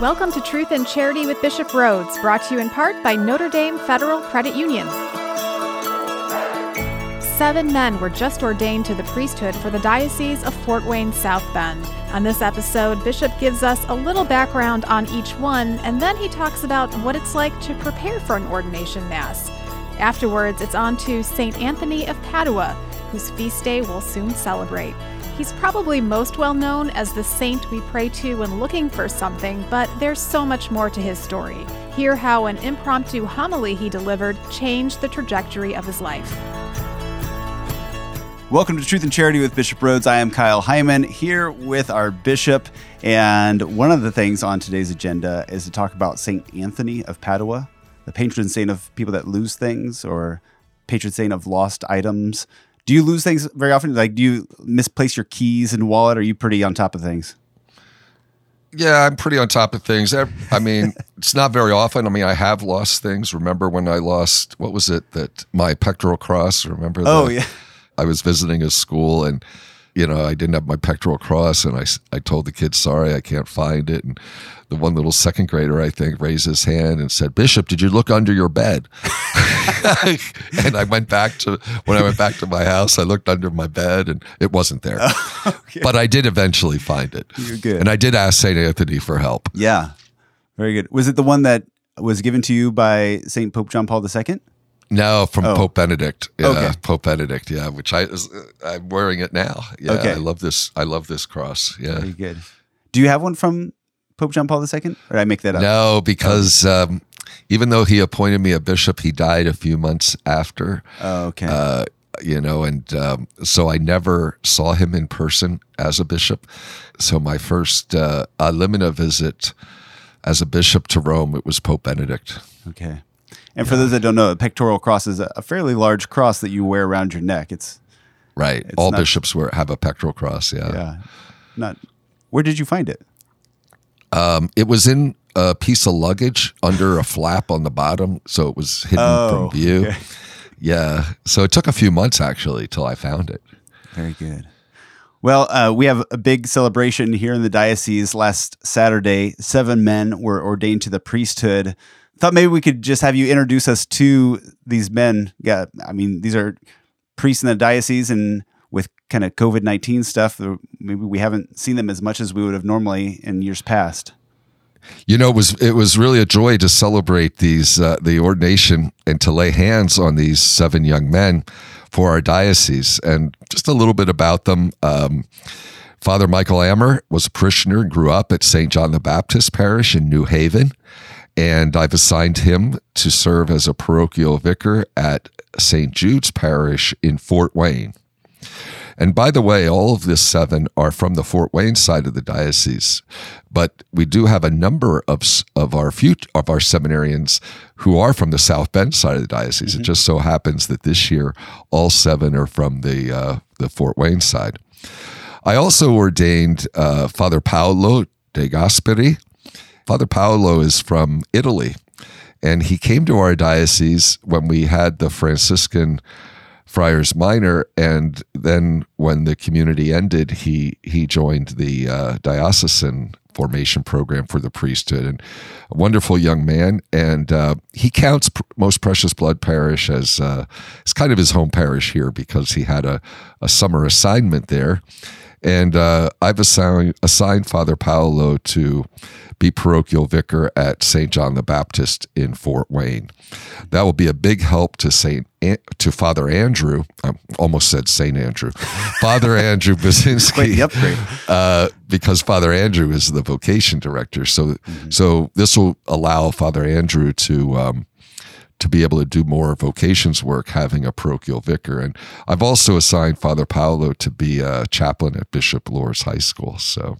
Welcome to Truth and Charity with Bishop Rhoades, brought to you in part by Notre Dame Federal Credit Union. Seven men were just ordained to the priesthood for the Diocese of Fort Wayne South Bend. On this episode, Bishop gives us a little background on each one, and then he talks about what it's like to prepare for an ordination mass. Afterwards, it's on to St. Anthony of Padua, whose feast day we'll soon celebrate. He's probably most well known as the saint we pray to when looking for something, but there's so much more to his story. Hear how an impromptu homily he delivered changed the trajectory of his life. Welcome to Truth and Charity with Bishop Rhoades. I am Kyle Heimann here with our bishop. And one of the things on today's agenda is to talk about St. Anthony of Padua, the patron saint of people that lose things or patron saint of lost items. Do you lose things very often? Like, do you misplace your keys and wallet? Are you pretty on top of things? Yeah, I'm pretty on top of things. I mean, it's not very often. I mean, I have lost things. Remember when I lost what was it that my pectoral cross? Remember? Oh yeah. I was visiting a school and you know, I didn't have my pectoral cross, and I, I told the kids, sorry, I can't find it. And the one little second grader, I think, raised his hand and said, Bishop, did you look under your bed? and I went back to, when I went back to my house, I looked under my bed and it wasn't there. okay. But I did eventually find it. You're good. And I did ask St. Anthony for help. Yeah. Very good. Was it the one that was given to you by St. Pope John Paul II? No, from oh. Pope Benedict. Yeah, okay. Pope Benedict. Yeah, which I I'm wearing it now. Yeah, okay. I love this. I love this cross. Yeah, very good. Do you have one from Pope John Paul II, or did I make that up? No, because oh. um, even though he appointed me a bishop, he died a few months after. Oh, okay. Uh, you know, and um, so I never saw him in person as a bishop. So my first uh, limina visit as a bishop to Rome, it was Pope Benedict. Okay. And for those that don't know, a pectoral cross is a fairly large cross that you wear around your neck. It's right. It's All not, bishops wear have a pectoral cross. Yeah. Yeah. Not. Where did you find it? Um, it was in a piece of luggage under a flap on the bottom, so it was hidden oh, from view. Okay. Yeah. So it took a few months actually till I found it. Very good. Well, uh, we have a big celebration here in the diocese. Last Saturday, seven men were ordained to the priesthood thought maybe we could just have you introduce us to these men. Yeah, I mean, these are priests in the diocese, and kind of COVID nineteen stuff, maybe we haven't seen them as much as we would have normally in years past. You know, it was it was really a joy to celebrate these uh, the ordination and to lay hands on these seven young men for our diocese, and just a little bit about them. Um, Father Michael Ammer was a parishioner and grew up at St. John the Baptist Parish in New Haven and I've assigned him to serve as a parochial vicar at St. Jude's Parish in Fort Wayne. And by the way, all of this seven are from the Fort Wayne side of the diocese, but we do have a number of of our future, of our seminarians who are from the South Bend side of the diocese. Mm-hmm. It just so happens that this year all seven are from the uh, the Fort Wayne side. I also ordained uh, Father Paolo De Gasperi Father Paolo is from Italy, and he came to our diocese when we had the Franciscan Friars Minor, and then when the community ended, he he joined the uh, diocesan formation program for the priesthood, and a wonderful young man. And uh, he counts P- Most Precious Blood Parish as uh, it's kind of his home parish here because he had a, a summer assignment there. And uh, I've assigned, assigned Father Paolo to be parochial vicar at St. John the Baptist in Fort Wayne. That will be a big help to Saint to Father Andrew. I almost said Saint Andrew, Father Andrew Budzinski. Uh, because Father Andrew is the vocation director, so mm-hmm. so this will allow Father Andrew to. Um, to be able to do more vocations work having a parochial vicar. And I've also assigned Father Paolo to be a chaplain at Bishop Luers High School. So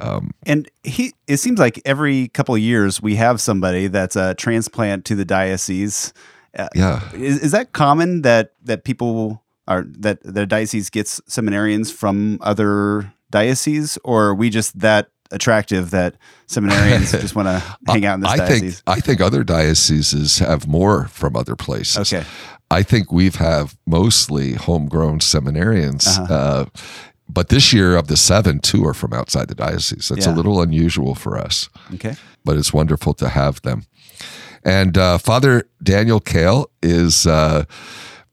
um, and he, it seems like every couple of years we have somebody that's a transplant to the diocese. Uh, yeah, is, is that common that that people are that the diocese gets seminarians from other dioceses, or are we just that attractive that seminarians just want to hang out in this I diocese? Think, I think other dioceses have more from other places. Okay. I think we've have mostly homegrown seminarians. Uh-huh. Uh, but this year, of the seven, two are from outside the diocese. That's Yeah. a little unusual for us, Okay. but it's wonderful to have them. And uh, Father Daniel Kale is uh,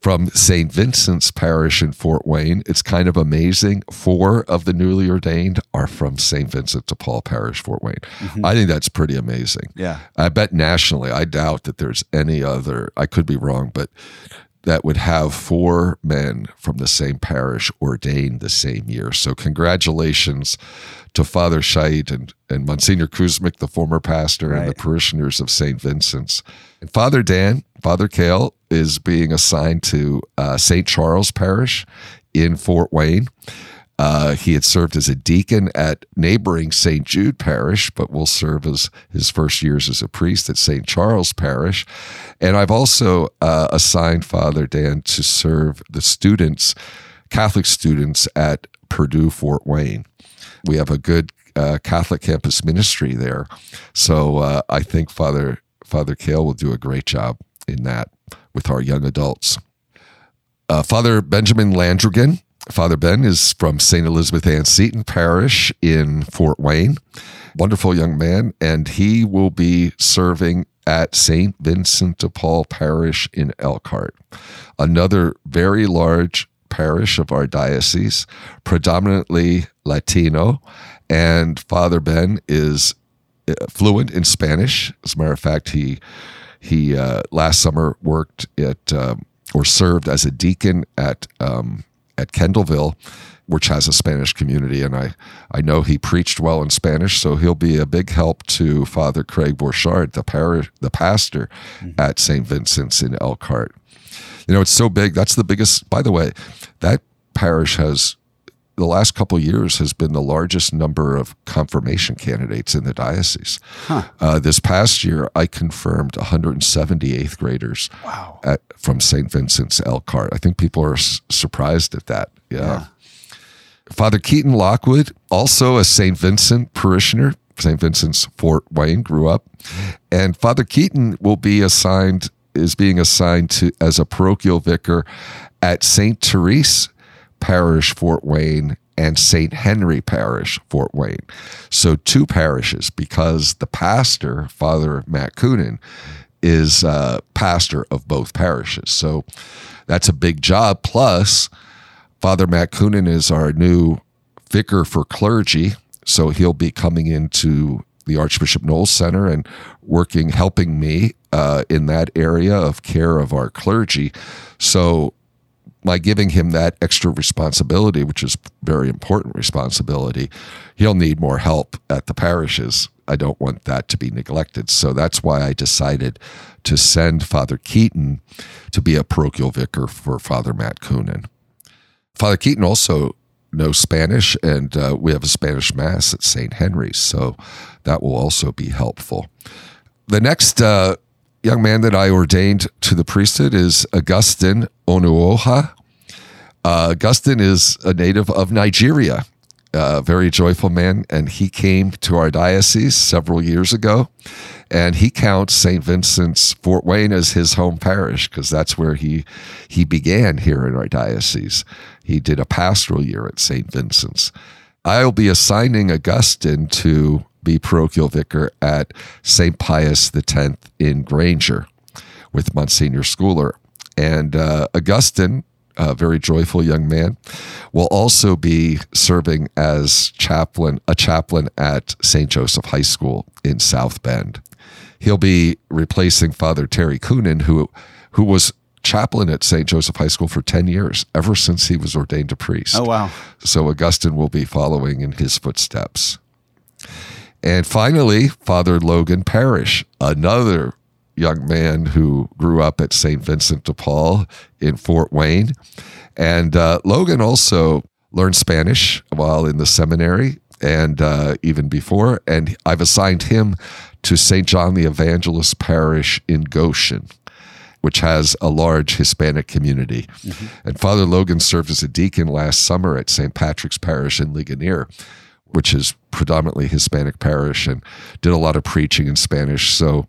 from St. Vincent's Parish in Fort Wayne. It's kind of amazing. Four of the newly ordained are from St. Vincent de Paul Parish, Fort Wayne. I think that's pretty amazing. Yeah. I bet nationally, I doubt that there's any other, I could be wrong, but that would have four men from the same parish ordained the same year. So, congratulations to Father Scheidt and, and Monsignor Kuzmik, the former pastor, and the parishioners of St. Vincent's. And Father Dan, Father Kale, is being assigned to uh, St. Charles Parish in Fort Wayne. Uh, he had served as a deacon at neighboring St. Jude Parish, but will serve as his first years as a priest at St. Charles Parish. And I've also uh, assigned Father Dan to serve the students, Catholic students at Purdue Fort Wayne. We have a good uh, Catholic campus ministry there, so uh, I think Father Father Kale will do a great job in that with our young adults. Uh, Father Benjamin Landrigan. Father Ben is from St. Elizabeth Ann Seton Parish in Fort Wayne. Wonderful young man, and he will be serving at St. Vincent de Paul Parish in Elkhart, another very large parish of our diocese, predominantly Latino. And Father Ben is uh, fluent in Spanish. As a matter of fact, he he uh, last summer worked at um, or served as a deacon at um, at Kendallville, which has a Spanish community, and I I know he preached well in Spanish, so he'll be a big help to Father Craig Borchard, the parish the pastor at St. Vincent's in Elkhart. You know, it's so big. That's the biggest. By the way, that parish has the last couple of years has been the largest number of confirmation candidates in the diocese. Uh, this past year, I confirmed 170 eighth graders Wow. at, from St. Vincent's Elkhart. I think people are s- surprised at that. Yeah. Father Keaton Lockwood, also a St. Vincent parishioner, St. Vincent's Fort Wayne, grew up. And Father Keaton will be assigned, is being assigned to as a parochial vicar at St. Therese Parish, Fort Wayne, and St. Henry Parish, Fort Wayne. So two parishes because the pastor, Father Matt Coonan, is uh, pastor of both parishes. So that's a big job. Plus, Father Matt Coonan is our new vicar for clergy. So he'll be coming into the Archbishop Knowles Center and working, helping me uh, in that area of care of our clergy. So by giving him that extra responsibility, which is very important responsibility, he'll need more help at the parishes. I don't want that to be neglected. So that's why I decided to send Father Keaton to be a parochial vicar for Father Matt Coonan. Father Keaton also knows Spanish, and uh, we have a Spanish Mass at St. Henry's, so that will also be helpful. The next uh, young man that I ordained to the priesthood is Augustine Onuoha. Uh, Augustine is a native of Nigeria, a very joyful man, and he came to our diocese several years ago. And he counts St. Vincent's Fort Wayne as his home parish because that's where he he began here in our diocese. He did a pastoral year at St. Vincent's. I'll be assigning Augustine to be parochial vicar at St. Pius X in Granger with Monsignor Schooler. And uh, Augustine, a very joyful young man, will also be serving as chaplain, a chaplain at St. Joseph High School in South Bend. He'll be replacing Father Terry Coonan, who who was chaplain at St. Joseph High School for 10 years, ever since he was ordained a priest. Oh, wow. So Augustine will be following in his footsteps. And finally, Father Logan Parrish, another young man who grew up at St. Vincent de Paul in Fort Wayne. And uh, Logan also learned Spanish while in the seminary and uh, even before. And I've assigned him to St. John the Evangelist Parish in Goshen which has a large Hispanic community. And Father Logan served as a deacon last summer at St. Patrick's Parish in Ligonier, which is predominantly Hispanic parish, and did a lot of preaching in Spanish. So,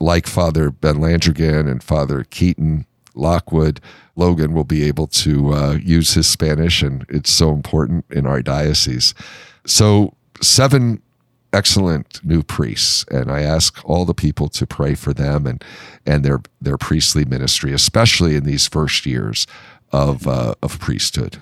like Father Ben Landrigan and Father Keaton, Lockwood. Logan will be able to uh, use his Spanish, and it's so important in our diocese. So, seven excellent new priests, and I ask all the people to pray for them and and their their priestly ministry, especially in these first years of uh, of priesthood.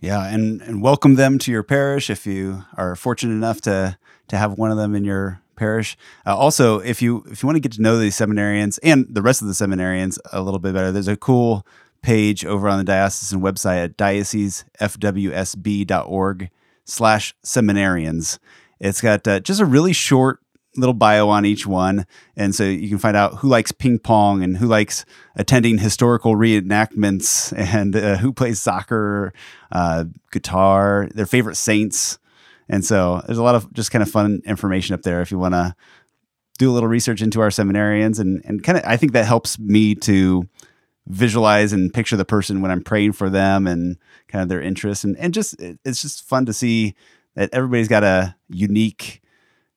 Yeah, and and welcome them to your parish if you are fortunate enough to to have one of them in your parish. Uh, also, if you if you want to get to know these seminarians and the rest of the seminarians a little bit better, there's a cool page over on the diocesan website at diocesefwsb.org slash seminarians. It's got uh, just a really short little bio on each one. And so you can find out who likes ping pong and who likes attending historical reenactments and uh, who plays soccer, uh, guitar, their favorite saints. And so there's a lot of just kind of fun information up there if you want to do a little research into our seminarians. And, and kind of, I think that helps me to visualize and picture the person when I'm praying for them and kind of their interests. And, and just, it's just fun to see that everybody's got a unique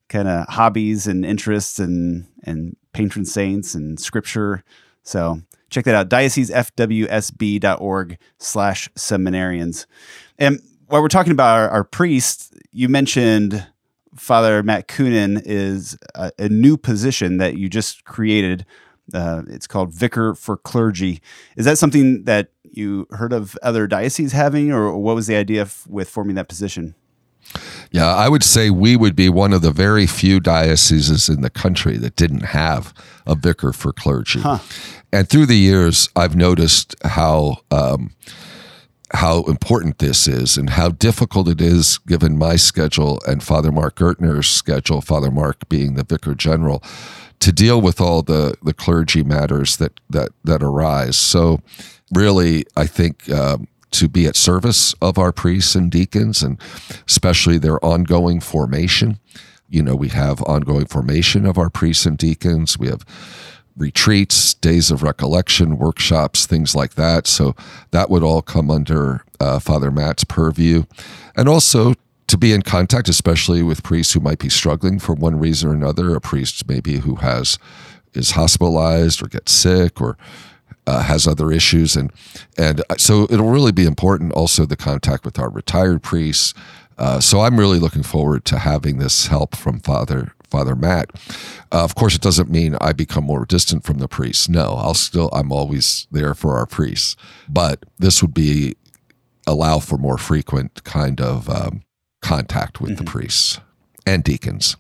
kind of hobbies and interests and and patron saints and scripture. So check that out, diocesefwsb.org slash seminarians. And while we're talking about our, our priests, you mentioned Father Matt Coonan is a, a new position that you just created. Uh, it's called Vicar for Clergy. Is that something that you heard of other dioceses having, or what was the idea f- with forming that position? Yeah, I would say we would be one of the very few dioceses in the country that didn't have a vicar for clergy. Huh. And through the years, I've noticed how um, how important this is and how difficult it is, given my schedule and Father Mark Gurtner's schedule. Father Mark being the vicar general. To deal with all the, the clergy matters that, that that arise, so really, I think um, to be at service of our priests and deacons and especially their ongoing formation. You know, we have ongoing formation of our priests and deacons. We have retreats, days of recollection, workshops, things like that. So that would all come under uh, Father Matt's purview. And also to be in contact, especially with priests who might be struggling for one reason or another, a priest maybe who has is hospitalized or gets sick or uh, has other issues, and and so it'll really be important also the contact with our retired priests. Uh, so I'm really looking forward to having this help from Father Father Matt. Uh, of course, it doesn't mean I become more distant from the priests. No, I'll still I'm always there for our priests, but this would be allow for more frequent kind of um, contact with mm-hmm. the priests and deacons.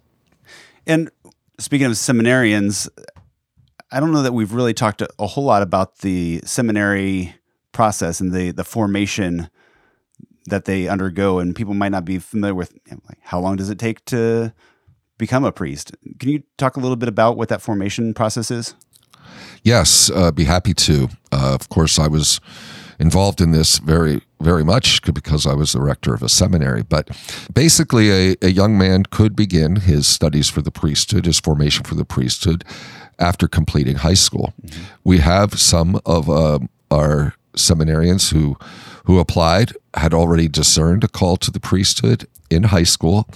And speaking of seminarians, I don't know that we've really talked a, a whole lot about the seminary process and the the formation that they undergo, and people might not be familiar with like, how long does it take to become a priest. Can you talk a little bit about what that formation process is? Yes, uh, be happy to. Uh, of course, I was involved in this very, very much because I was the rector of a seminary. But basically, a, a young man could begin his studies for the priesthood, his formation for the priesthood, after completing high school. Mm-hmm. We have some of uh, our seminarians who who applied had already discerned a call to the priesthood in high school.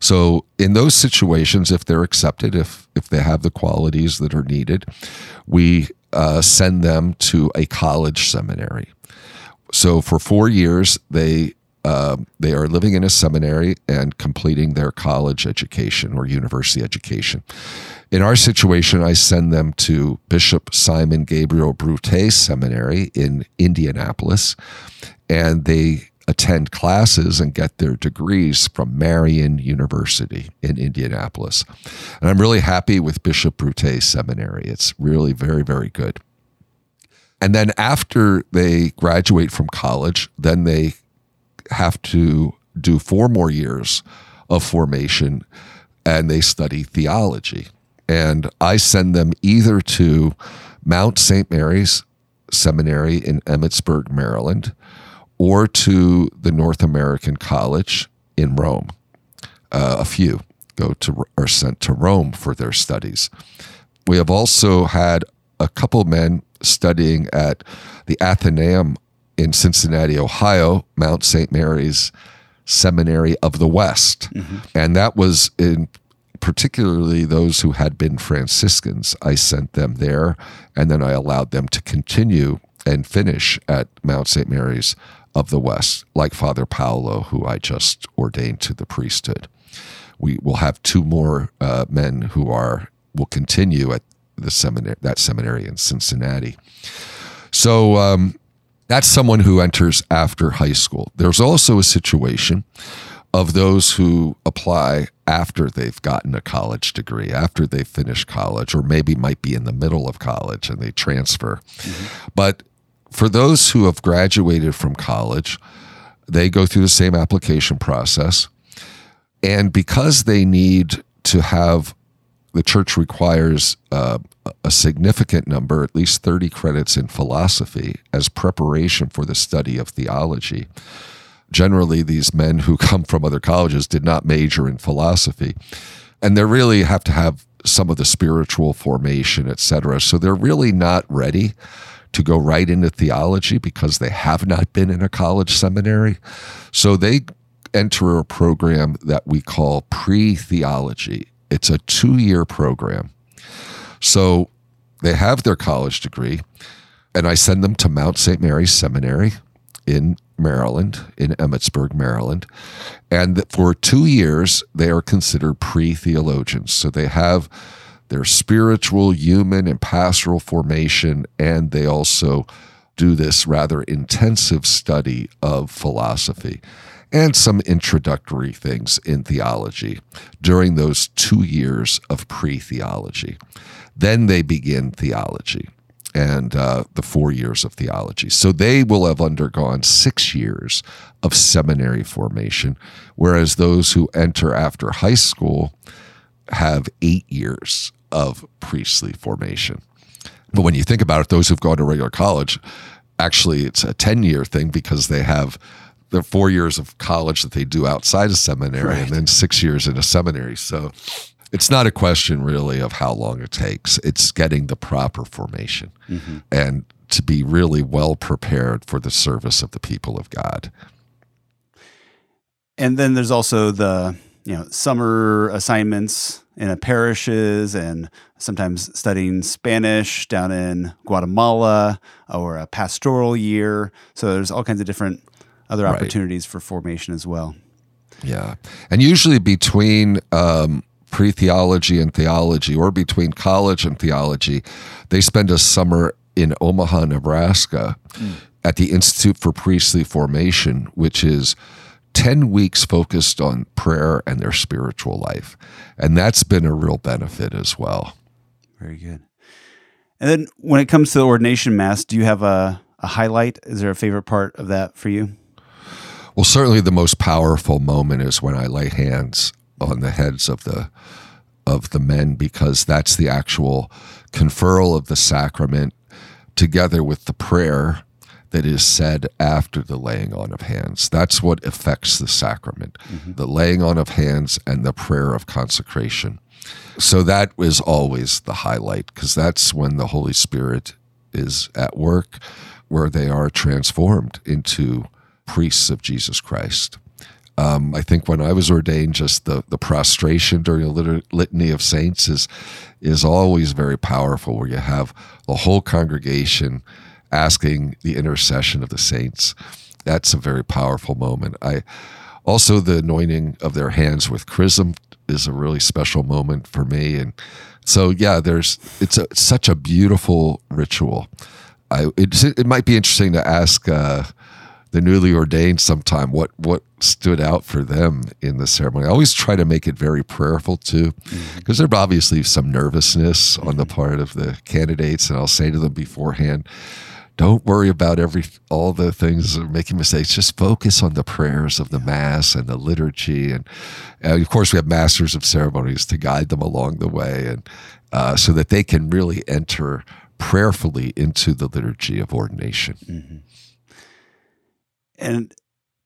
So in those situations, if they're accepted, if if they have the qualities that are needed, we uh, send them to a college seminary. So for four years, they uh, they are living in a seminary and completing their college education or university education. In our situation, I send them to Bishop Simon Gabriel Brute Seminary in Indianapolis, and they attend classes and get their degrees from Marian University in Indianapolis. And I'm really happy with Bishop Brute Seminary. It's really very, very good. And then after they graduate from college, then they have to do four more years of formation and they study theology. And I send them either to Mount St. Mary's Seminary in Emmitsburg, Maryland, or to the North American College in Rome. Uh, a few go to are sent to Rome for their studies. We have also had a couple men studying at the Athenaeum in Cincinnati, Ohio, Mount St. Mary's Seminary of the West. Mm-hmm. And that was in particularly those who had been Franciscans. I sent them there, and then I allowed them to continue and finish at Mount St. Mary's of the West, like Father Paolo, who I just ordained to the priesthood. We will have two more uh, men who are will continue at the seminary that seminary in Cincinnati. So um, that's someone who enters after high school. There's also a situation of those who apply after they've gotten a college degree, after they finish college, or maybe might be in the middle of college and they transfer. Mm-hmm. But for those who have graduated from college, they go through the same application process. And because they need to have, the church requires uh, a significant number, at least 30 credits in philosophy, as preparation for the study of theology generally these men who come from other colleges did not major in philosophy. And they really have to have some of the spiritual formation etc so they're really not ready to go right into theology because they have not been in a college seminary. So they enter a program that we call pre-theology. It's a two-year program. So they have their college degree and i send them to mount st mary's seminary in Maryland, in Emmitsburg, Maryland. And for two years, they are considered pre theologians. So they have their spiritual, human, and pastoral formation, and they also do this rather intensive study of philosophy and some introductory things in theology during those two years of pre theology. Then they begin theology and uh, the four years of theology. So they will have undergone six years of seminary formation, whereas those who enter after high school have eight years of priestly formation. But when you think about it, those who've gone to regular college, actually it's a 10 year thing because they have the four years of college that they do outside of seminary right. and then six years in a seminary. So it's not a question really of how long it takes. It's getting the proper formation mm-hmm. and to be really well prepared for the service of the people of God. And then there's also the you know summer assignments in parishes and sometimes studying Spanish down in Guatemala or a pastoral year. So there's all kinds of different other opportunities right. for formation as well. Yeah, and usually between um, pre theology and theology, or between college and theology. They spend a summer in Omaha, Nebraska mm. at the Institute for Priestly Formation, which is 10 weeks focused on prayer and their spiritual life. And that's been a real benefit as well. Very good. And then when it comes to the ordination mass, do you have a, a highlight? Is there a favorite part of that for you? Well, certainly the most powerful moment is when I lay hands on the heads of the of the men because that's the actual conferral of the sacrament together with the prayer that is said after the laying on of hands. That's what affects the sacrament, mm-hmm. the laying on of hands and the prayer of consecration. So that was always the highlight because that's when the Holy Spirit is at work, where they are transformed into priests of Jesus Christ. Um, I think when I was ordained, just the, the prostration during a lit- litany of saints is is always very powerful, where you have the whole congregation asking the intercession of the saints. That's a very powerful moment. I also the anointing of their hands with chrism is a really special moment for me, and so yeah, there's it's a such a beautiful ritual. I it, it might be interesting to ask. Uh, the newly ordained sometime what what stood out for them in the ceremony. I always try to make it very prayerful too, because mm-hmm. there's obviously some nervousness on the mm-hmm. part of the candidates, and I'll say to them beforehand, don't worry about every all the things making mistakes. Just focus on the prayers of the mass and the liturgy, and, and of course we have masters of ceremonies to guide them along the way, and uh, so that they can really enter prayerfully into the liturgy of ordination. Mm-hmm and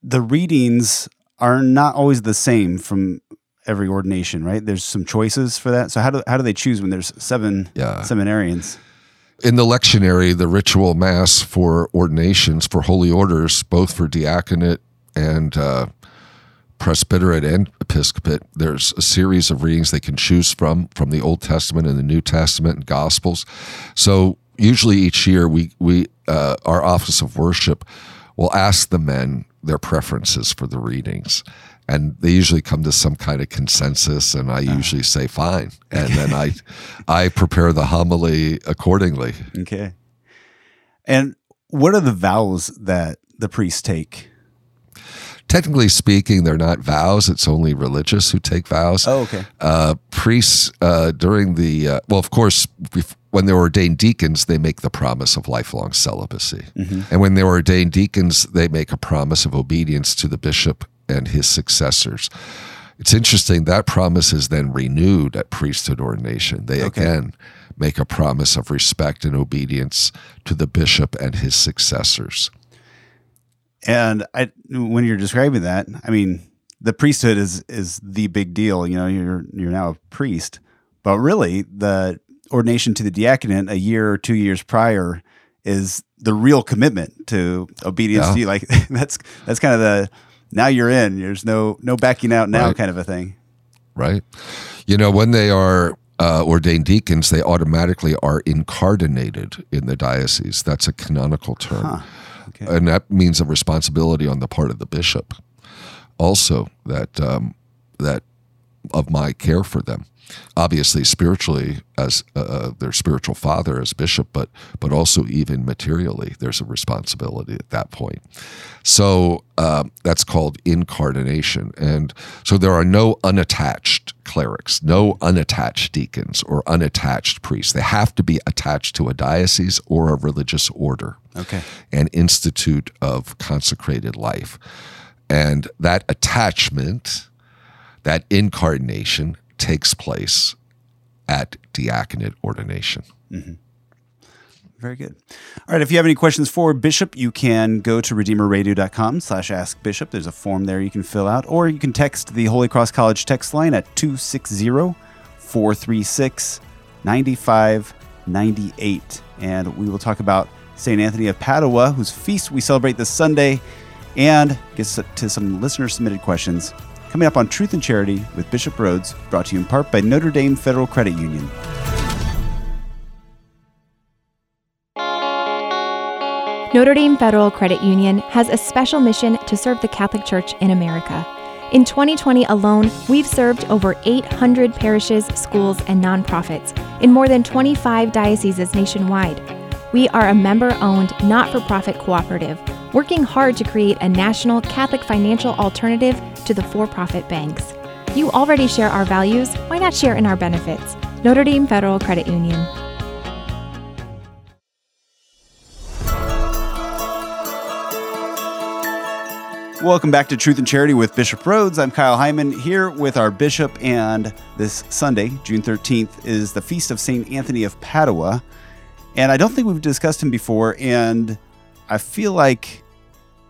the readings are not always the same from every ordination, right? There's some choices for that. So how do how do they choose when there's seven yeah. seminarians? In the lectionary, the ritual mass for ordinations for holy orders, both for diaconate and uh, presbyterate and episcopate, there's a series of readings they can choose from from the Old Testament and the New Testament and Gospels. So usually each year we we uh, our office of worship will ask the men their preferences for the readings. And they usually come to some kind of consensus, and I uh-huh. usually say fine, and then I, I prepare the homily accordingly. Okay. And what are the vows that the priests take? Technically speaking, they're not vows. It's only religious who take vows. Oh, okay. Uh, priests uh, during the uh, well, of course, when they're ordained deacons, they make the promise of lifelong celibacy, and when they're ordained deacons, they make a promise of obedience to the bishop and his successors. It's interesting that promise is then renewed at priesthood ordination. They Okay. again make a promise of respect and obedience to the bishop and his successors. And I, when you're describing that, I mean, the priesthood is is the big deal. You know, you're you're now a priest, but really, the ordination to the diaconate a year or two years prior is the real commitment to obedience Yeah. to you. Like that's that's kind of the now you're in. There's no no backing out now Right. kind of a thing. right? You know, when they are uh, ordained deacons, they automatically are incardinated in the diocese. That's a canonical term. Huh. Okay. And that means a responsibility on the part of the bishop. Also, that um, that of my care for them, obviously spiritually as uh, their spiritual father as bishop, but but also even materially, there's a responsibility at that point. So um, that's called incardination, and so there are no unattached clerics, no unattached deacons or unattached priests. They have to be attached to a diocese or a religious order Okay. an institute of consecrated life. And that attachment, that incardination takes place at diaconate ordination. Mm-hmm. Very good. All right. If you have any questions for Bishop, you can go to redeemerradio.com slash ask Bishop. There's a form there you can fill out, or you can text the Holy Cross College text line at 260 436 9598. And we will talk about St. Anthony of Padua, whose feast we celebrate this Sunday, and get to some listener submitted questions coming up on Truth and Charity with Bishop Rhoades, brought to you in part by Notre Dame Federal Credit Union. Notre Dame Federal Credit Union has a special mission to serve the Catholic Church in America. In 2020 alone, we've served over 800 parishes, schools, and nonprofits in more than 25 dioceses nationwide. We are a member owned, not for profit cooperative, working hard to create a national Catholic financial alternative to the for profit banks. You already share our values, why not share in our benefits? Notre Dame Federal Credit Union. Welcome back to Truth and Charity with Bishop Rhoades. I'm Kyle Heimann here with our bishop, and this Sunday, June 13th, is the feast of St. Anthony of Padua. And I don't think we've discussed him before, and I feel like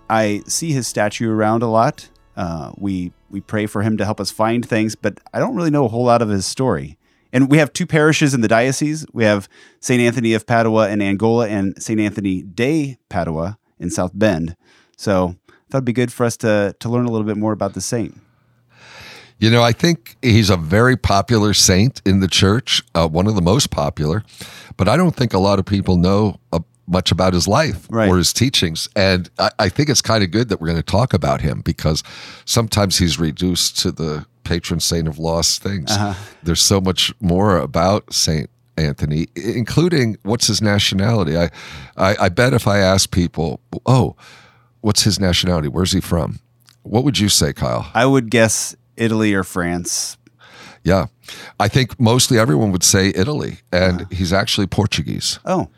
I see his statue around a lot. Uh, we we pray for him to help us find things, but I don't really know a whole lot of his story. And we have two parishes in the diocese. We have St. Anthony of Padua in Angola and St. Anthony de Padua in South Bend. So I thought it'd be good for us to to learn a little bit more about the saint. You know, I think he's a very popular saint in the church, uh, one of the most popular, but I don't think a lot of people know uh, much about his life Right. or his teachings. And I, I think it's kind of good that we're going to talk about him because sometimes he's reduced to the patron saint of lost things. Uh-huh. There's so much more about Saint Anthony, including what's his nationality. I, I, I bet if I ask people, oh, what's his nationality? Where's he from? What would you say, Kyle? I would guess Italy or France. Yeah. I think mostly everyone would say Italy, and he's actually Portuguese. Oh,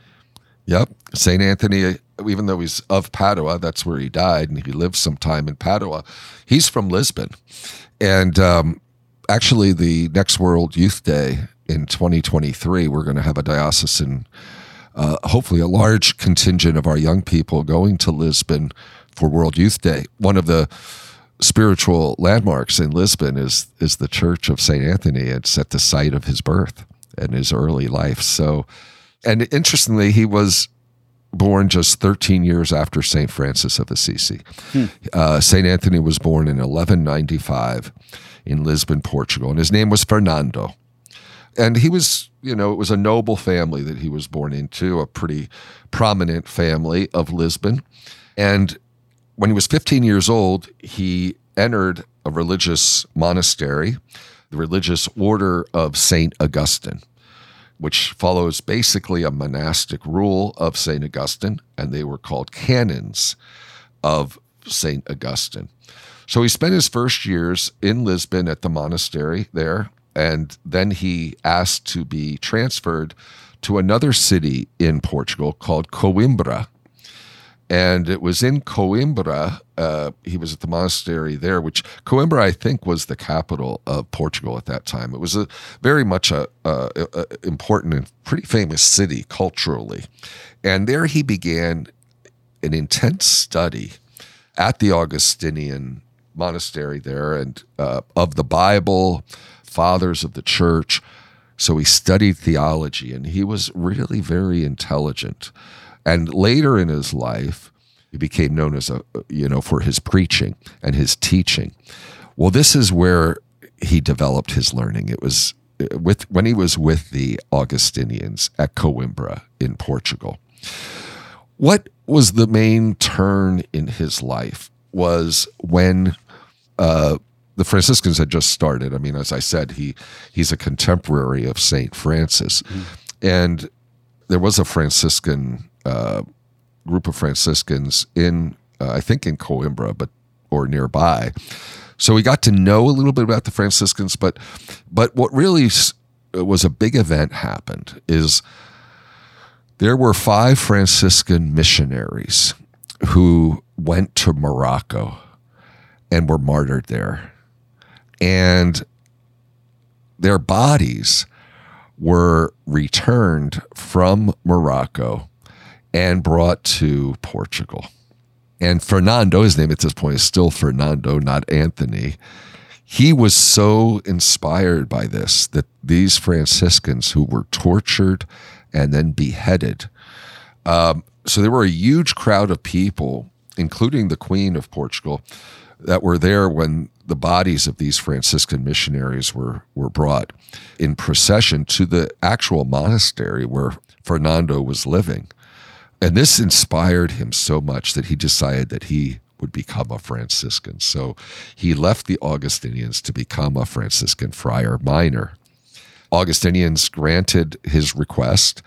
Yep. St. Anthony, even though he's of Padua, that's where he died, and he lived some time in Padua. He's from Lisbon. And um, actually, the next World Youth Day in 2023, we're going to have a diocesan, uh, hopefully, a large contingent of our young people going to Lisbon for World Youth Day. One of the spiritual landmarks in Lisbon is is the Church of St. Anthony. It's at the site of his birth and his early life. So, and interestingly, he was born just 13 years after St. Francis of Assisi. Uh, St. Anthony was born in 1195 in Lisbon, Portugal, and his name was Fernando. And he was, you know, it was a noble family that he was born into, a pretty prominent family of Lisbon. And when he was 15 years old, he entered a religious monastery, the religious order of St. Augustine which follows basically a monastic rule of St. Augustine, and they were called canons of St. Augustine. So he spent his first years in Lisbon at the monastery there, and then he asked to be transferred to another city in Portugal called Coimbra. And it was in Coimbra, uh, he was at the monastery there, which Coimbra, I think, was the capital of Portugal at that time. It was a very much a, a, a important and pretty famous city culturally. And there he began an intense study at the Augustinian monastery there and uh, of the Bible, fathers of the church. So he studied theology and he was really very intelligent. And later in his life, he became known as a you know for his preaching and his teaching. Well, this is where he developed his learning. It was uh, with when he was with the Augustinians at Coimbra in Portugal. What was the main turn in his life was when uh, the Franciscans had just started. I mean, as I said, he he's a contemporary of Saint Francis, and there was a Franciscan uh, group of Franciscans in, uh, I think, in Coimbra, but or nearby. So we got to know a little bit about the Franciscans, but but what really was a big event happened is there were five Franciscan missionaries who went to Morocco and were martyred there, and their bodies were returned from Morocco and brought to Portugal. And Fernando, his name at this point is still Fernando, not Anthony. He was so inspired by this that these Franciscans who were tortured and then beheaded. Um, so there were a huge crowd of people, including the Queen of Portugal, that were there when the bodies of these Franciscan missionaries were were brought in procession to the actual monastery where Fernando was living. And this inspired him so much that he decided that he would become a Franciscan. So he left the Augustinians to become a Franciscan friar minor. Augustinians granted his request,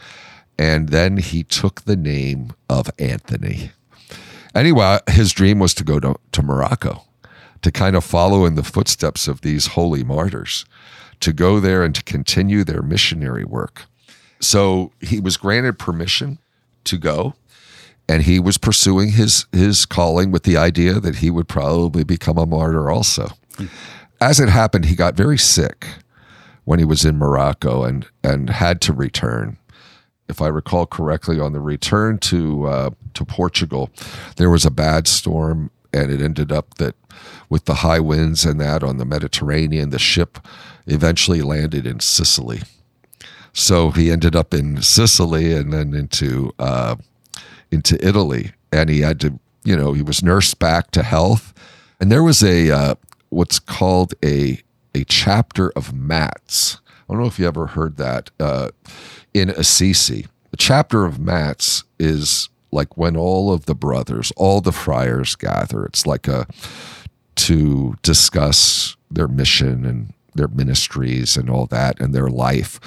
and then he took the name of Anthony. Anyway, his dream was to go to, to Morocco, to kind of follow in the footsteps of these holy martyrs, to go there and to continue their missionary work. So he was granted permission to go, and he was pursuing his his calling with the idea that he would probably become a martyr also. As it happened, he got very sick when he was in Morocco and and had to return. If I recall correctly, on the return to uh, to Portugal, there was a bad storm, and it ended up that with the high winds and that on the Mediterranean, the ship eventually landed in Sicily. So he ended up in Sicily and then into uh, into Italy, and he had to, you know, he was nursed back to health. And there was a uh, what's called a a chapter of Mats. I don't know if you ever heard that uh, in Assisi. The chapter of Mats is like when all of the brothers, all the friars gather. It's like a to discuss their mission and their ministries and all that and their life.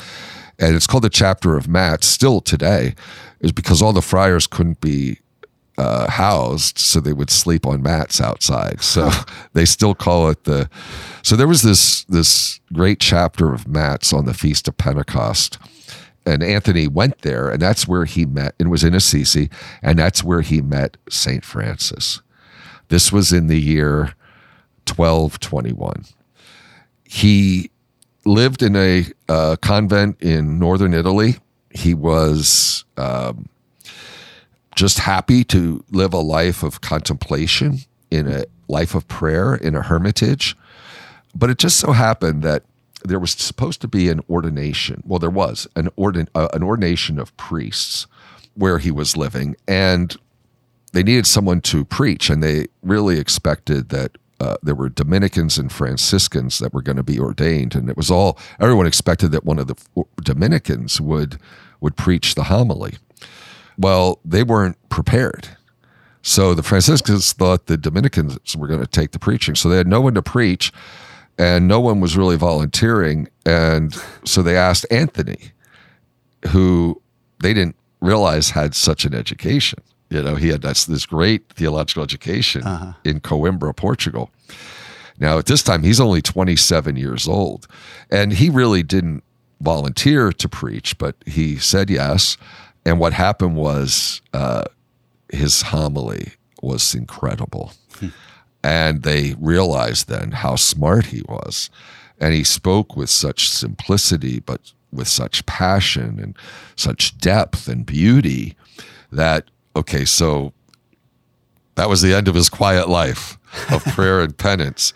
And it's called the chapter of mats still today, is because all the friars couldn't be uh, housed, so they would sleep on mats outside. So they still call it the. So there was this this great chapter of mats on the feast of Pentecost, and Anthony went there, and that's where he met, and was in Assisi, and that's where he met Saint Francis. This was in the year twelve twenty one. He lived in a uh, convent in northern Italy. He was um, just happy to live a life of contemplation in a life of prayer in a hermitage. But it just so happened that there was supposed to be an ordination. Well, there was an ordin- uh, an ordination of priests where he was living, and they needed someone to preach, and they really expected that uh, there were Dominicans and Franciscans that were going to be ordained, and it was all everyone expected that one of the Dominicans would would preach the homily. Well, they weren't prepared. So the Franciscans thought the Dominicans were going to take the preaching. So they had no one to preach and no one was really volunteering. And so they asked Anthony, who they didn't realize had such an education. You know, he had that's this great theological education uh-huh. in Coimbra, Portugal. Now, at this time, he's only 27 years old, and he really didn't volunteer to preach, but he said yes. And what happened was uh, his homily was incredible. Hmm. And they realized then how smart he was. And he spoke with such simplicity, but with such passion and such depth and beauty that, okay, so that was the end of his quiet life of prayer and penance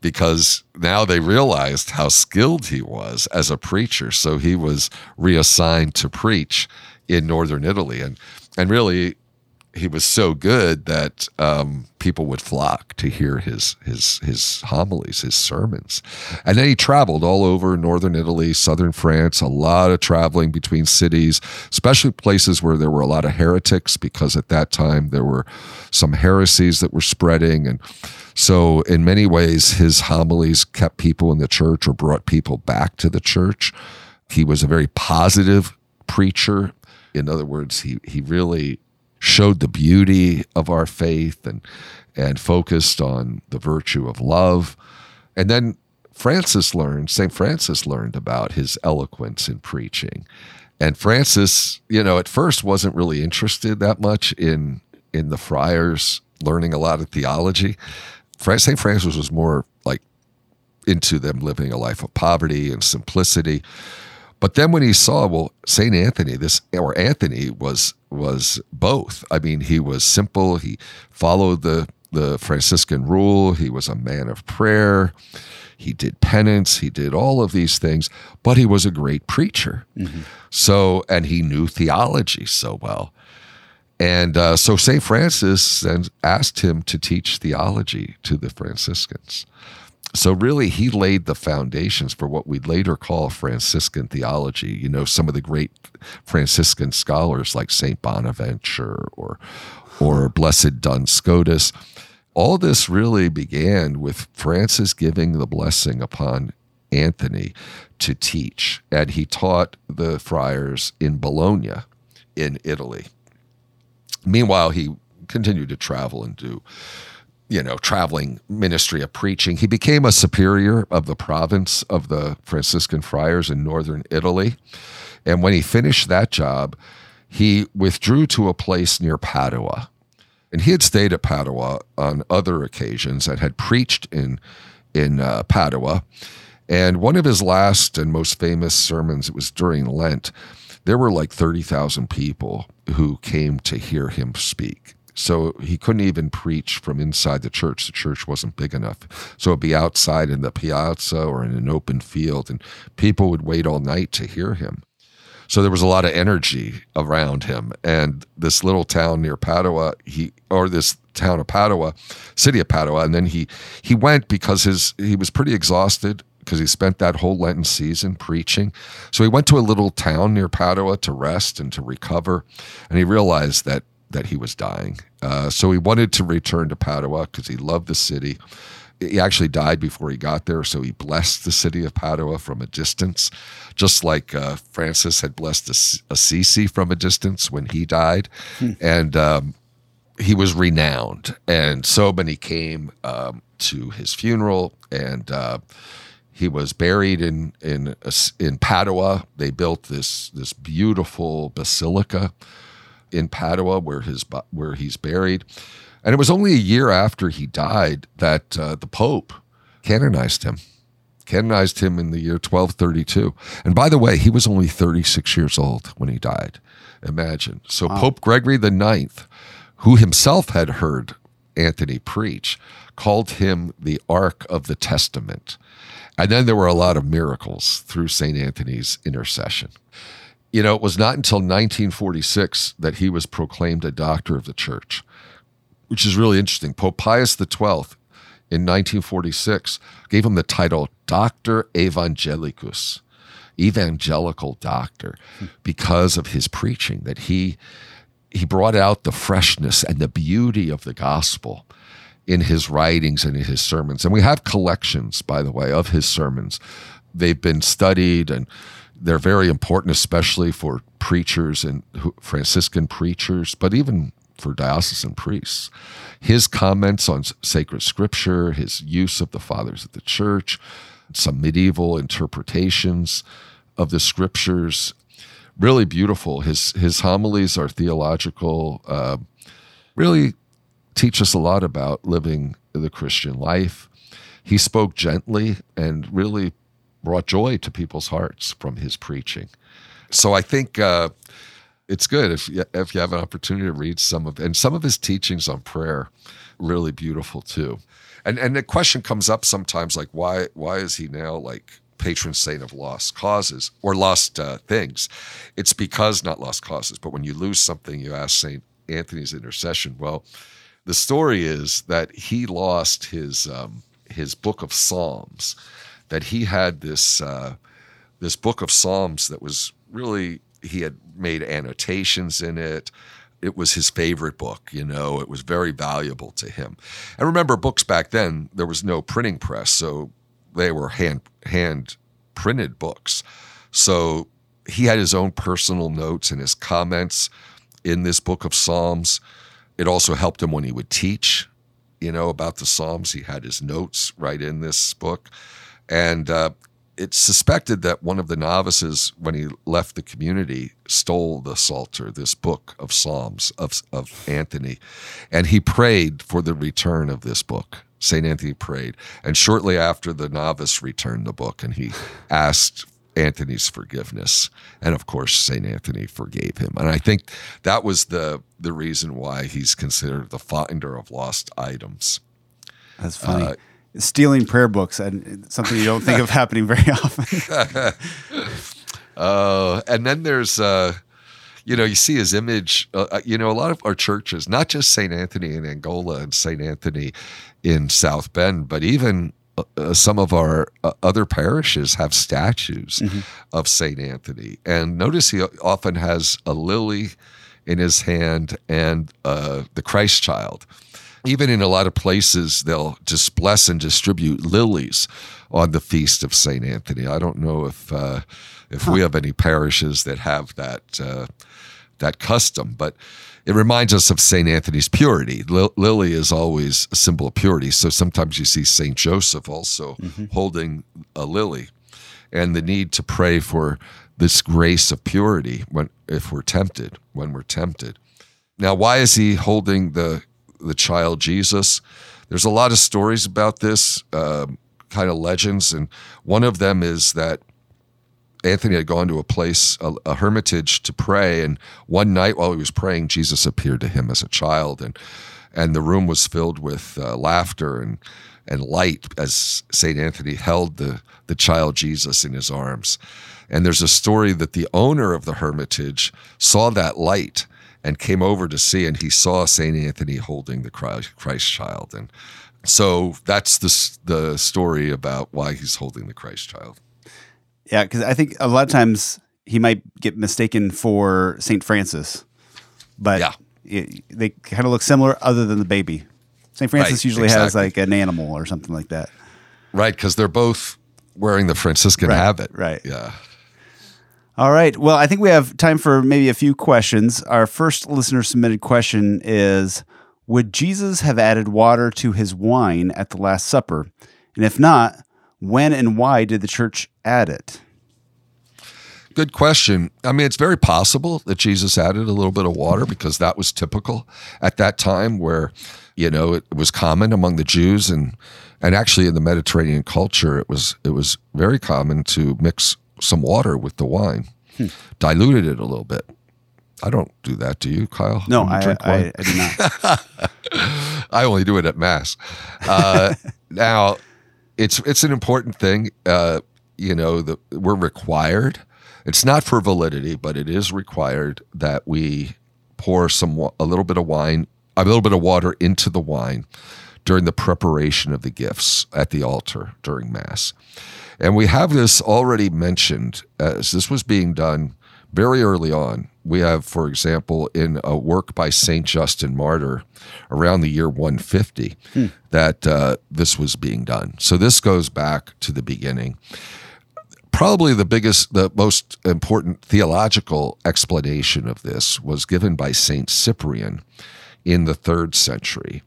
because now they realized how skilled he was as a preacher. So he was reassigned to preach in northern Italy. And, and really, he was so good that um, people would flock to hear his his his homilies, his sermons, and then he traveled all over northern Italy, southern France, a lot of traveling between cities, especially places where there were a lot of heretics, because at that time there were some heresies that were spreading, and so in many ways his homilies kept people in the church or brought people back to the church. He was a very positive preacher. In other words, he he really showed the beauty of our faith and and focused on the virtue of love. And then Francis learned, St. Francis learned about his eloquence in preaching. And Francis, you know, at first wasn't really interested that much in in the friars learning a lot of theology. St. Francis was more like into them living a life of poverty and simplicity. But then when he saw, well, Saint Anthony, this or Anthony was was both. I mean, he was simple. He followed the the Franciscan rule. He was a man of prayer. He did penance. He did all of these things, but he was a great preacher. Mm-hmm. So, and he knew theology so well. And uh, so St. Francis then asked him to teach theology to the Franciscans. So, really, he laid the foundations for what we'd later call Franciscan theology. You know, some of the great Franciscan scholars like St. Bonaventure or, or Blessed Duns Scotus. All this really began with Francis giving the blessing upon Anthony to teach. And he taught the friars in Bologna in Italy. Meanwhile, he continued to travel and do you know, traveling ministry of preaching. He became a superior of the province of the Franciscan friars in northern Italy. And when he finished that job, he withdrew to a place near Padua. And he had stayed at Padua on other occasions and had preached in, in uh, Padua. And one of his last and most famous sermons, it was during Lent, there were like 30,000 people who came to hear him speak. So he couldn't even preach from inside the church. The church wasn't big enough. So it'd be outside in the piazza or in an open field, and people would wait all night to hear him. So there was a lot of energy around him. And this little town near Padua, he or this town of Padua, city of Padua, and then he he went because his he was pretty exhausted because he spent that whole Lenten season preaching. So he went to a little town near Padua to rest and to recover. And he realized that that he was dying. Uh, so he wanted to return to Padua because he loved the city. He actually died before he got there, so he blessed the city of Padua from a distance, just like uh, Francis had blessed Assisi from a distance when he died. Hmm. And um, he was renowned, and so many came um, to his funeral, and uh, he was buried in in in Padua. They built this this beautiful basilica in Padua, where his where he's buried. And it was only a year after he died that uh, the Pope canonized him. Canonized him in the year 1232. And by the way, he was only 36 years old when he died. Imagine. So wow. Pope Gregory the Ninth, who himself had heard Anthony preach, called him the Ark of the Testament. And then there were a lot of miracles through St. Anthony's intercession. You know, it was not until 1946 that he was proclaimed a doctor of the church, which is really interesting. Pope Pius XII in 1946 gave him the title Doctor Evangelicus, evangelical doctor, because of his preaching, that he he brought out the freshness and the beauty of the gospel in his writings and in his sermons. And we have collections, by the way, of his sermons. They've been studied and they're very important, especially for preachers and Franciscan preachers, but even for diocesan priests. His comments on sacred scripture, his use of the fathers of the church, some medieval interpretations of the scriptures, really beautiful. His his homilies are theological, uh, really teach us a lot about living the Christian life. He spoke gently and really brought joy to people's hearts from his preaching. So I think uh, it's good if you, if you have an opportunity to read some of and some of his teachings on prayer, really beautiful too. And and the question comes up sometimes like why why is he now like patron saint of lost causes or lost uh, things? It's because not lost causes, but when you lose something, you ask Saint Anthony's intercession. Well, the story is that he lost his um, his book of Psalms. That he had this uh, this book of Psalms that was really he had made annotations in it. It was his favorite book, you know, it was very valuable to him. And remember, books back then, there was no printing press, so they were hand hand printed books. So he had his own personal notes and his comments in this book of Psalms. It also helped him when he would teach, you know, about the Psalms. He had his notes right in this book. And uh, it's suspected that one of the novices, when he left the community, stole the Psalter, this book of Psalms of, of Anthony, and he prayed for the return of this book. St. Anthony prayed. And shortly after, the novice returned the book and he asked Anthony's forgiveness. And of course, St. Anthony forgave him. And I think that was the, the reason why he's considered the finder of lost items. That's funny. Uh, stealing prayer books and something you don't think of happening very often. uh, and then there's, uh, you know, you see his image. Uh, uh, you know, a lot of our churches, not just St. Anthony in Angola and St. Anthony in South Bend, but even uh, uh, some of our other parishes have statues mm-hmm. of St. Anthony. And notice he often has a lily in his hand and the Christ child even in a lot of places, they'll just bless and distribute lilies on the feast of Saint Anthony. I don't know if uh, if huh. we have any parishes that have that uh, that custom, but it reminds us of Saint Anthony's purity. lily is always a symbol of purity, so sometimes you see Saint Joseph also mm-hmm. holding a lily, and the need to pray for this grace of purity when if we're tempted, when we're tempted. Now, why is he holding the the child Jesus. There's a lot of stories about this, uh, kind of legends, and one of them is that Anthony had gone to a place, a, a, hermitage, to pray, and one night while he was praying, Jesus appeared to him as a child, and and the room was filled with uh, laughter and and light as Saint Anthony held the the child Jesus in his arms. And there's a story that the owner of the hermitage saw that light and came over to see, and he saw Saint Anthony holding the Christ, Christ child, and so that's the the story about why he's holding the Christ child. Yeah, because I think a lot of times he might get mistaken for Saint Francis, but yeah. It, they kind of look similar, other than the baby. Saint Francis right, usually exactly. has like an animal or something like that. Right, because they're both wearing the Franciscan right, habit. Right. Yeah. All right. Well, I think we have time for maybe a few questions. Our first listener submitted question is Would Jesus have added water to his wine at the Last Supper? And if not, when and why did the church add it? Good question. I mean, it's very possible that Jesus added a little bit of water because that was typical at that time where, you know, it was common among the Jews and and actually in the Mediterranean culture it was it was very common to mix some water with the wine, hmm. diluted it a little bit. I don't do that. Do you, Kyle? No, I, I, I, do not. I only do it at mass. Uh, now, it's it's an important thing. Uh, you know, that we're required It's not for validity, but it is required that we pour some a little bit of wine, a little bit of water into the wine during the preparation of the gifts at the altar during mass. And we have this already mentioned as this was being done very early on. We have, for example, in a work by St. Justin Martyr around the year 150, that uh, this was being done. So this goes back to the beginning. Probably the biggest, the most important theological explanation of this was given by St. Cyprian in the third century.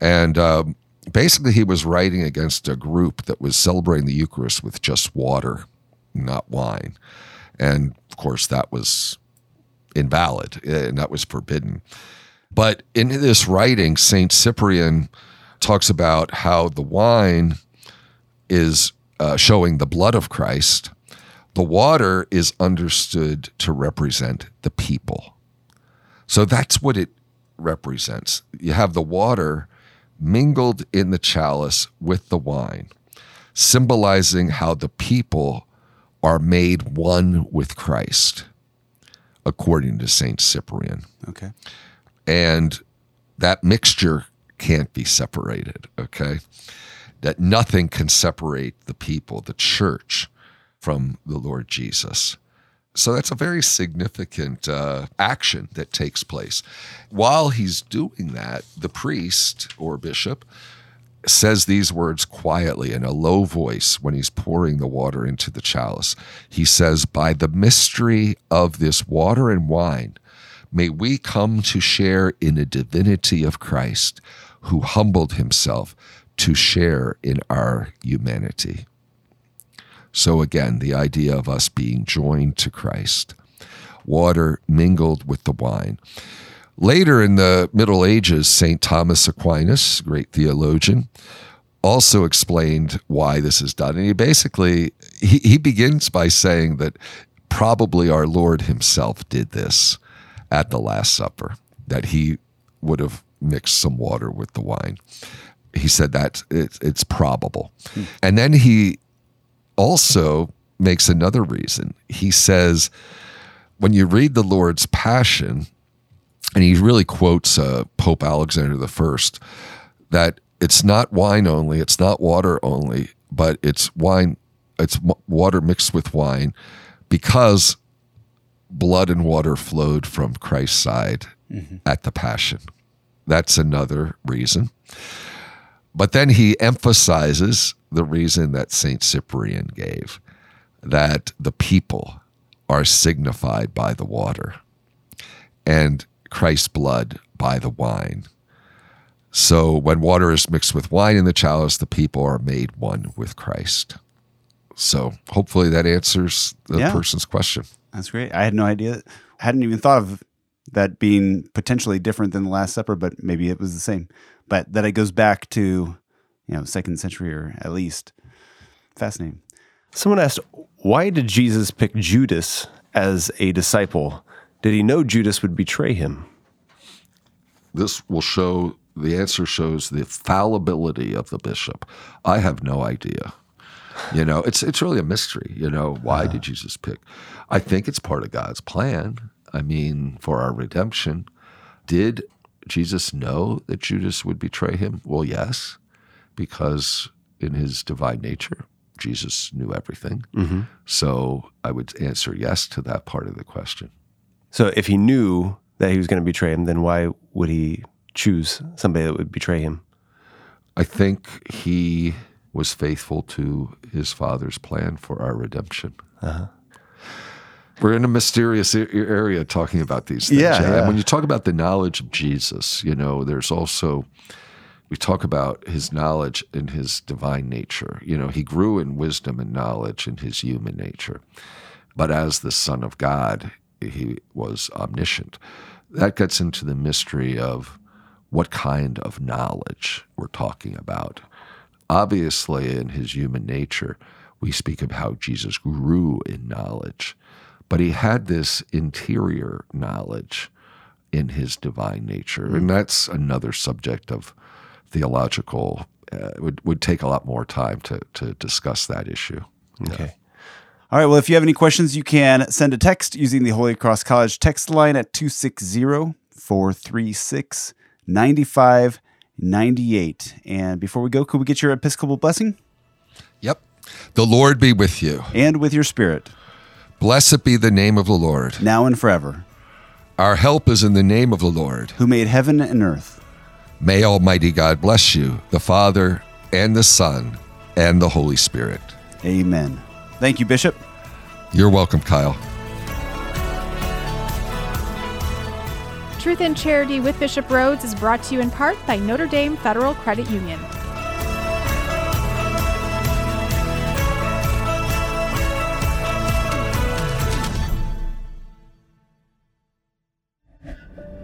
And um, basically, he was writing against a group that was celebrating the Eucharist with just water, not wine. And of course, that was invalid and that was forbidden. But in this writing, St. Cyprian talks about how the wine is uh, showing the blood of Christ. The water is understood to represent the people. So that's what it represents. You have the water mingled in the chalice with the wine, symbolizing how the people are made one with Christ, according to St. Cyprian. Okay. And that mixture can't be separated, okay? That nothing can separate the people, the church, from the Lord Jesus. So that's a very significant uh, action that takes place. While he's doing that, the priest or bishop says these words quietly in a low voice when he's pouring the water into the chalice. He says, By the mystery of this water and wine, may we come to share in the divinity of Christ, who humbled himself to share in our humanity. So, again, the idea of us being joined to Christ, water mingled with the wine. Later in the Middle Ages, St. Thomas Aquinas, great theologian, also explained why this is done. And he basically he, he begins by saying that probably our Lord himself did this at the Last Supper, that he would have mixed some water with the wine. He said that it, it's probable. Hmm. And then he also makes another reason. He says, when you read the Lord's Passion, and he really quotes uh, Pope Alexander I, that it's not wine only, it's not water only, but it's wine, it's water mixed with wine, because blood and water flowed from Christ's side at the Passion. That's another reason. But then he emphasizes the reason that St. Cyprian gave that the people are signified by the water and Christ's blood by the wine. So when water is mixed with wine in the chalice, the people are made one with Christ. So hopefully that answers the Yeah. person's question. That's great. I had no idea. I hadn't even thought of that being potentially different than the Last Supper, but maybe it was the same. But that it goes back to, you know, second century or at least. Fascinating. Someone asked, why did Jesus pick Judas as a disciple? Did he know Judas would betray him? this will show the answer shows the fallibility of the bishop. I have no idea. You know, it's it's really a mystery. You know, why uh-huh. did Jesus pick? I think it's part of God's plan. I mean, for our redemption. Did Jesus know that Judas would betray him? Well, yes, because in his divine nature, Jesus knew everything. Mm-hmm. So I would answer yes to that part of the question. So if he knew that he was going to betray him, then why would he choose somebody that would betray him? I think he was faithful to his father's plan for our redemption. Uh-huh. We're in a mysterious area talking about these things. Yeah, yeah. And when you talk about the knowledge of Jesus, you know, there's also, we talk about his knowledge in his divine nature. You know, he grew in wisdom and knowledge in his human nature. But as the Son of God, he was omniscient. That gets into the mystery of what kind of knowledge we're talking about. Obviously, in his human nature, we speak of how Jesus grew in knowledge, but he had this interior knowledge in his divine nature. And that's another subject of theological, uh, would, would take a lot more time to, to discuss that issue. Okay. All right. Well, if you have any questions, you can send a text using the Holy Cross College text line at 260 436 9598. And before we go, could we get your Episcopal blessing? Yep. The Lord be with you. And with your spirit, Blessed be the name of the Lord. now and forever, Our help is in the name of the Lord. who made heaven and earth. May Almighty God bless you, the Father, and the Son, and the Holy Spirit. Amen. Thank you, Bishop. You're welcome, Kyle. Truth and Charity with Bishop Rhoades is brought to you in part by Notre Dame Federal Credit Union.